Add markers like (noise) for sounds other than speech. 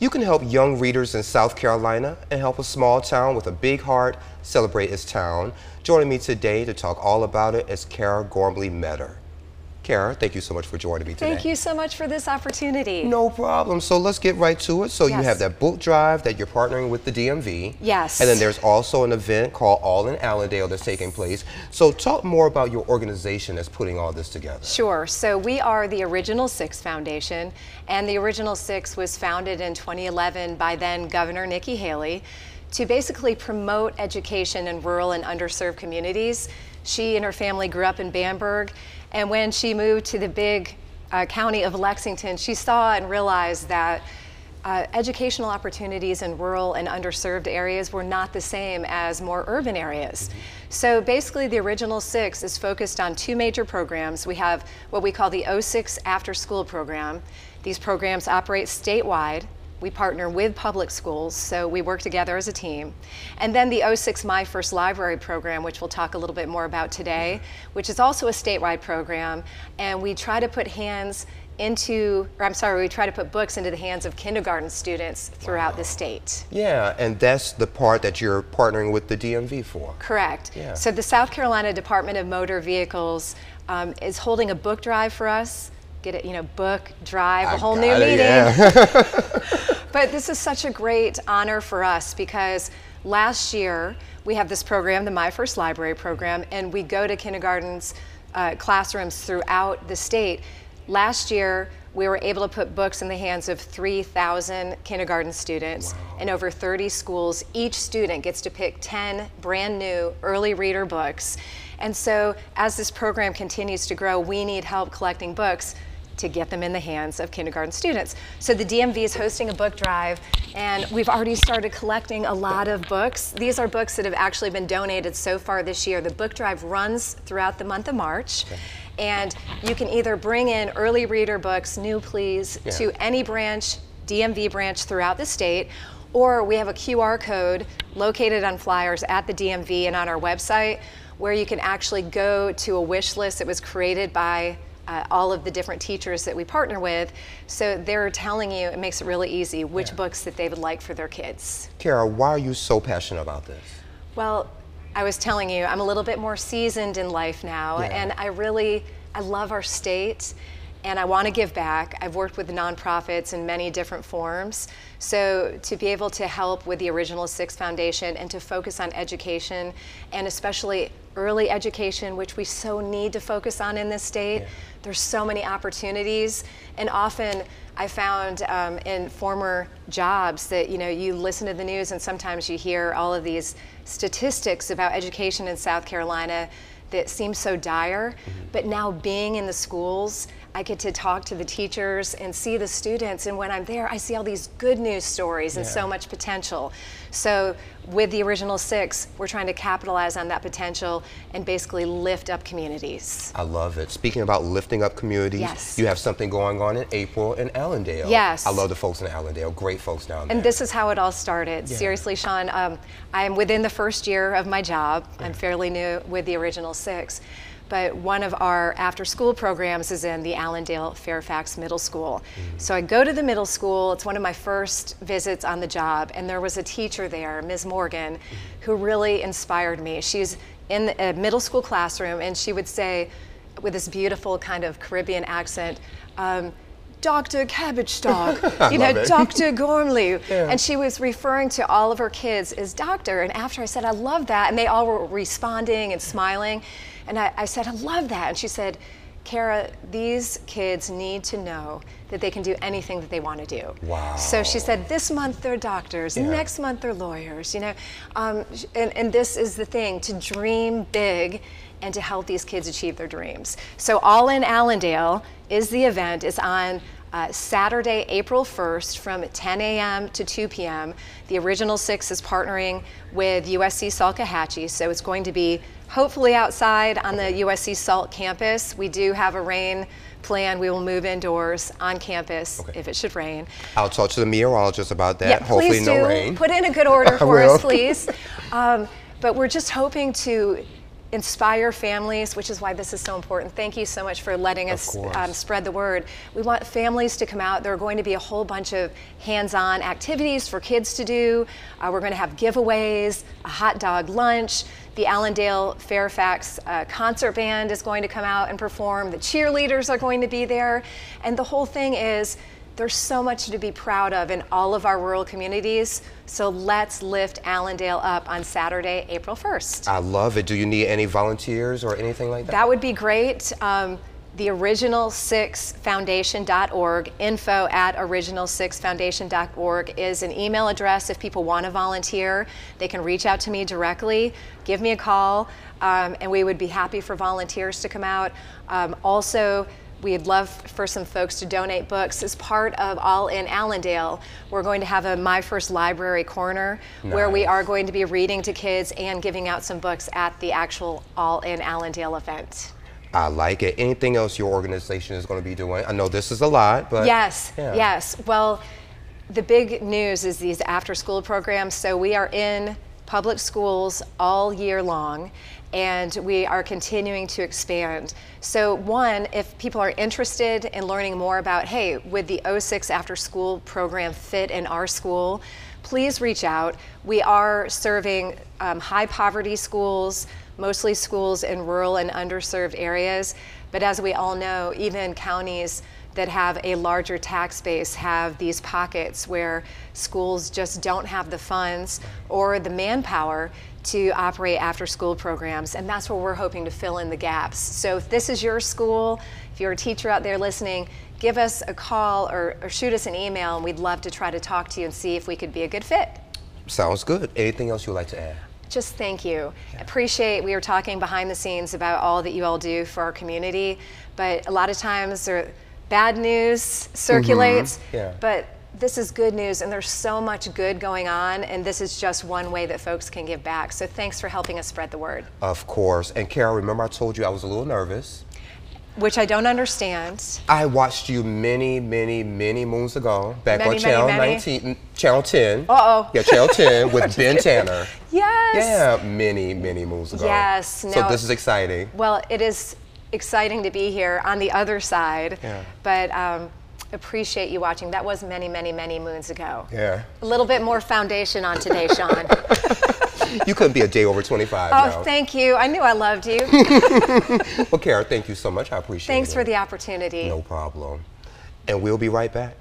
You can help young readers in South Carolina and help a small town with a big heart celebrate its town. Joining me today to talk all about it is Kara Gormley Metter. Kara, thank you so much for joining me today. Thank you so much for this opportunity. No problem. So let's get right to it. So yes. you have that book drive that you're partnering with the DMV. Yes. And then there's also an event called All in Allendale that's taking place. So talk more about your organization that's putting all this together. Sure. So we are the Original Six Foundation, and the Original Six was founded in 2011 by then Governor Nikki Haley to basically promote education in rural and underserved communities. She and her family grew up in Bamberg and when she moved to the big uh, county of Lexington, she saw and realized that uh, educational opportunities in rural and underserved areas were not the same as more urban areas. So basically, the original six is focused on two major programs. We have what we call the O6 After School Program. These programs operate statewide we partner with public schools, so we work together as a team. And then the O6 My First Library program, which we'll talk a little bit more about today, which is also a statewide program. And we try to put hands into, or I'm sorry, we try to put books into the hands of kindergarten students throughout wow. the state. Yeah, and that's the part that you're partnering with the DMV for. Correct. Yeah. So the South Carolina Department of Motor Vehicles um, is holding a book drive for us get it, you know, book, drive, a whole new it, meeting. Yeah. (laughs) but this is such a great honor for us because last year we have this program, the My First Library program, and we go to kindergartens, uh, classrooms throughout the state. Last year, we were able to put books in the hands of 3,000 kindergarten students wow. in over 30 schools. Each student gets to pick 10 brand new early reader books. And so, as this program continues to grow, we need help collecting books to get them in the hands of kindergarten students. So the DMV is hosting a book drive, and we've already started collecting a lot of books. These are books that have actually been donated so far this year. The book drive runs throughout the month of March. Okay. And you can either bring in early reader books, new please, yeah. to any branch, DMV branch throughout the state, or we have a QR code located on flyers at the DMV and on our website where you can actually go to a wish list that was created by uh, all of the different teachers that we partner with. So they're telling you, it makes it really easy, which yeah. books that they would like for their kids. Kara, why are you so passionate about this? Well, I was telling you, I'm a little bit more seasoned in life now, yeah. and I really, I love our state and I want to give back. I've worked with nonprofits in many different forms. So to be able to help with the Original Six Foundation and to focus on education and especially early education, which we so need to focus on in this state, yeah. there's so many opportunities. And often I found um, in former jobs that, you know, you listen to the news and sometimes you hear all of these statistics about education in South Carolina that seem so dire. Mm-hmm. But now being in the schools, I get to talk to the teachers and see the students. And when I'm there, I see all these good news stories and yeah. so much potential. So, with the original six, we're trying to capitalize on that potential and basically lift up communities. I love it. Speaking about lifting up communities, yes. you have something going on in April in Allendale. Yes. I love the folks in Allendale. Great folks down there. And this is how it all started. Yeah. Seriously, Sean, um, I'm within the first year of my job. Yeah. I'm fairly new with the original six but one of our after school programs is in the Allendale Fairfax Middle School. Mm-hmm. So I go to the middle school, it's one of my first visits on the job, and there was a teacher there, Ms. Morgan, mm-hmm. who really inspired me. She's in a middle school classroom, and she would say, with this beautiful kind of Caribbean accent, um, Dr. Cabbage Stalk, (laughs) you know, Dr. Gormley. Yeah. And she was referring to all of her kids as doctor. And after I said, I love that, and they all were responding and smiling. And I, I said, I love that. And she said, Kara, these kids need to know that they can do anything that they want to do. Wow. So she said, this month they're doctors, yeah. next month they're lawyers, you know. Um, and, and this is the thing, to dream big and to help these kids achieve their dreams. So All in Allendale is the event. It's on uh, Saturday, April 1st from 10 a.m. to 2 p.m. The Original Six is partnering with USC Salkehatchie, so it's going to be hopefully outside on the USC Salk campus. We do have a rain plan. We will move indoors on campus okay. if it should rain. I'll talk to the meteorologist about that. Yeah, hopefully please no do. rain. Put in a good order (laughs) for us, please. Um, but we're just hoping to inspire families, which is why this is so important. Thank you so much for letting us um, spread the word. We want families to come out. There are going to be a whole bunch of hands on activities for kids to do. Uh, we're going to have giveaways, a hot dog lunch. The Allendale Fairfax uh, concert band is going to come out and perform. The cheerleaders are going to be there. And the whole thing is there's so much to be proud of in all of our rural communities. So let's lift Allendale up on Saturday, April 1st. I love it. Do you need any volunteers or anything like that? That would be great. Um, the original six foundation.org info at original six foundation.org is an email address if people want to volunteer they can reach out to me directly give me a call um, and we would be happy for volunteers to come out um, also we'd love for some folks to donate books. As part of All in Allendale, we're going to have a My First Library Corner nice. where we are going to be reading to kids and giving out some books at the actual All in Allendale event. I like it. Anything else your organization is going to be doing? I know this is a lot, but. Yes, yeah. yes. Well, the big news is these after school programs. So we are in public schools all year long and we are continuing to expand. So one, if people are interested in learning more about, hey, would the O6 after school program fit in our school, please reach out. We are serving um, high poverty schools, mostly schools in rural and underserved areas. But as we all know, even counties that have a larger tax base have these pockets where schools just don't have the funds or the manpower to operate after school programs, and that's where we're hoping to fill in the gaps. So if this is your school, if you're a teacher out there listening, give us a call or, or shoot us an email, and we'd love to try to talk to you and see if we could be a good fit. Sounds good. Anything else you'd like to add? Just thank you. Yeah. Appreciate we were talking behind the scenes about all that you all do for our community, but a lot of times there, bad news circulates, mm-hmm. yeah. but this is good news and there's so much good going on and this is just one way that folks can give back. So thanks for helping us spread the word. Of course. And Carol, remember I told you I was a little nervous? Which I don't understand. I watched you many, many, many moons ago, back many, on Channel many, 19, Channel 10. Uh-oh. Yeah, Channel 10 (laughs) with Ben Tanner. Yes. Yeah, many, many moons ago. Yes. No, so this is exciting. Well, it is exciting to be here on the other side. Yeah. But um, appreciate you watching. That was many, many, many moons ago. Yeah. A little bit more foundation on today, (laughs) Sean. you couldn't be a day over 25 Oh, thank you. I knew I loved you. (laughs) well, Kara, thank you so much. I appreciate Thanks it. Thanks for the opportunity. No problem. And we'll be right back.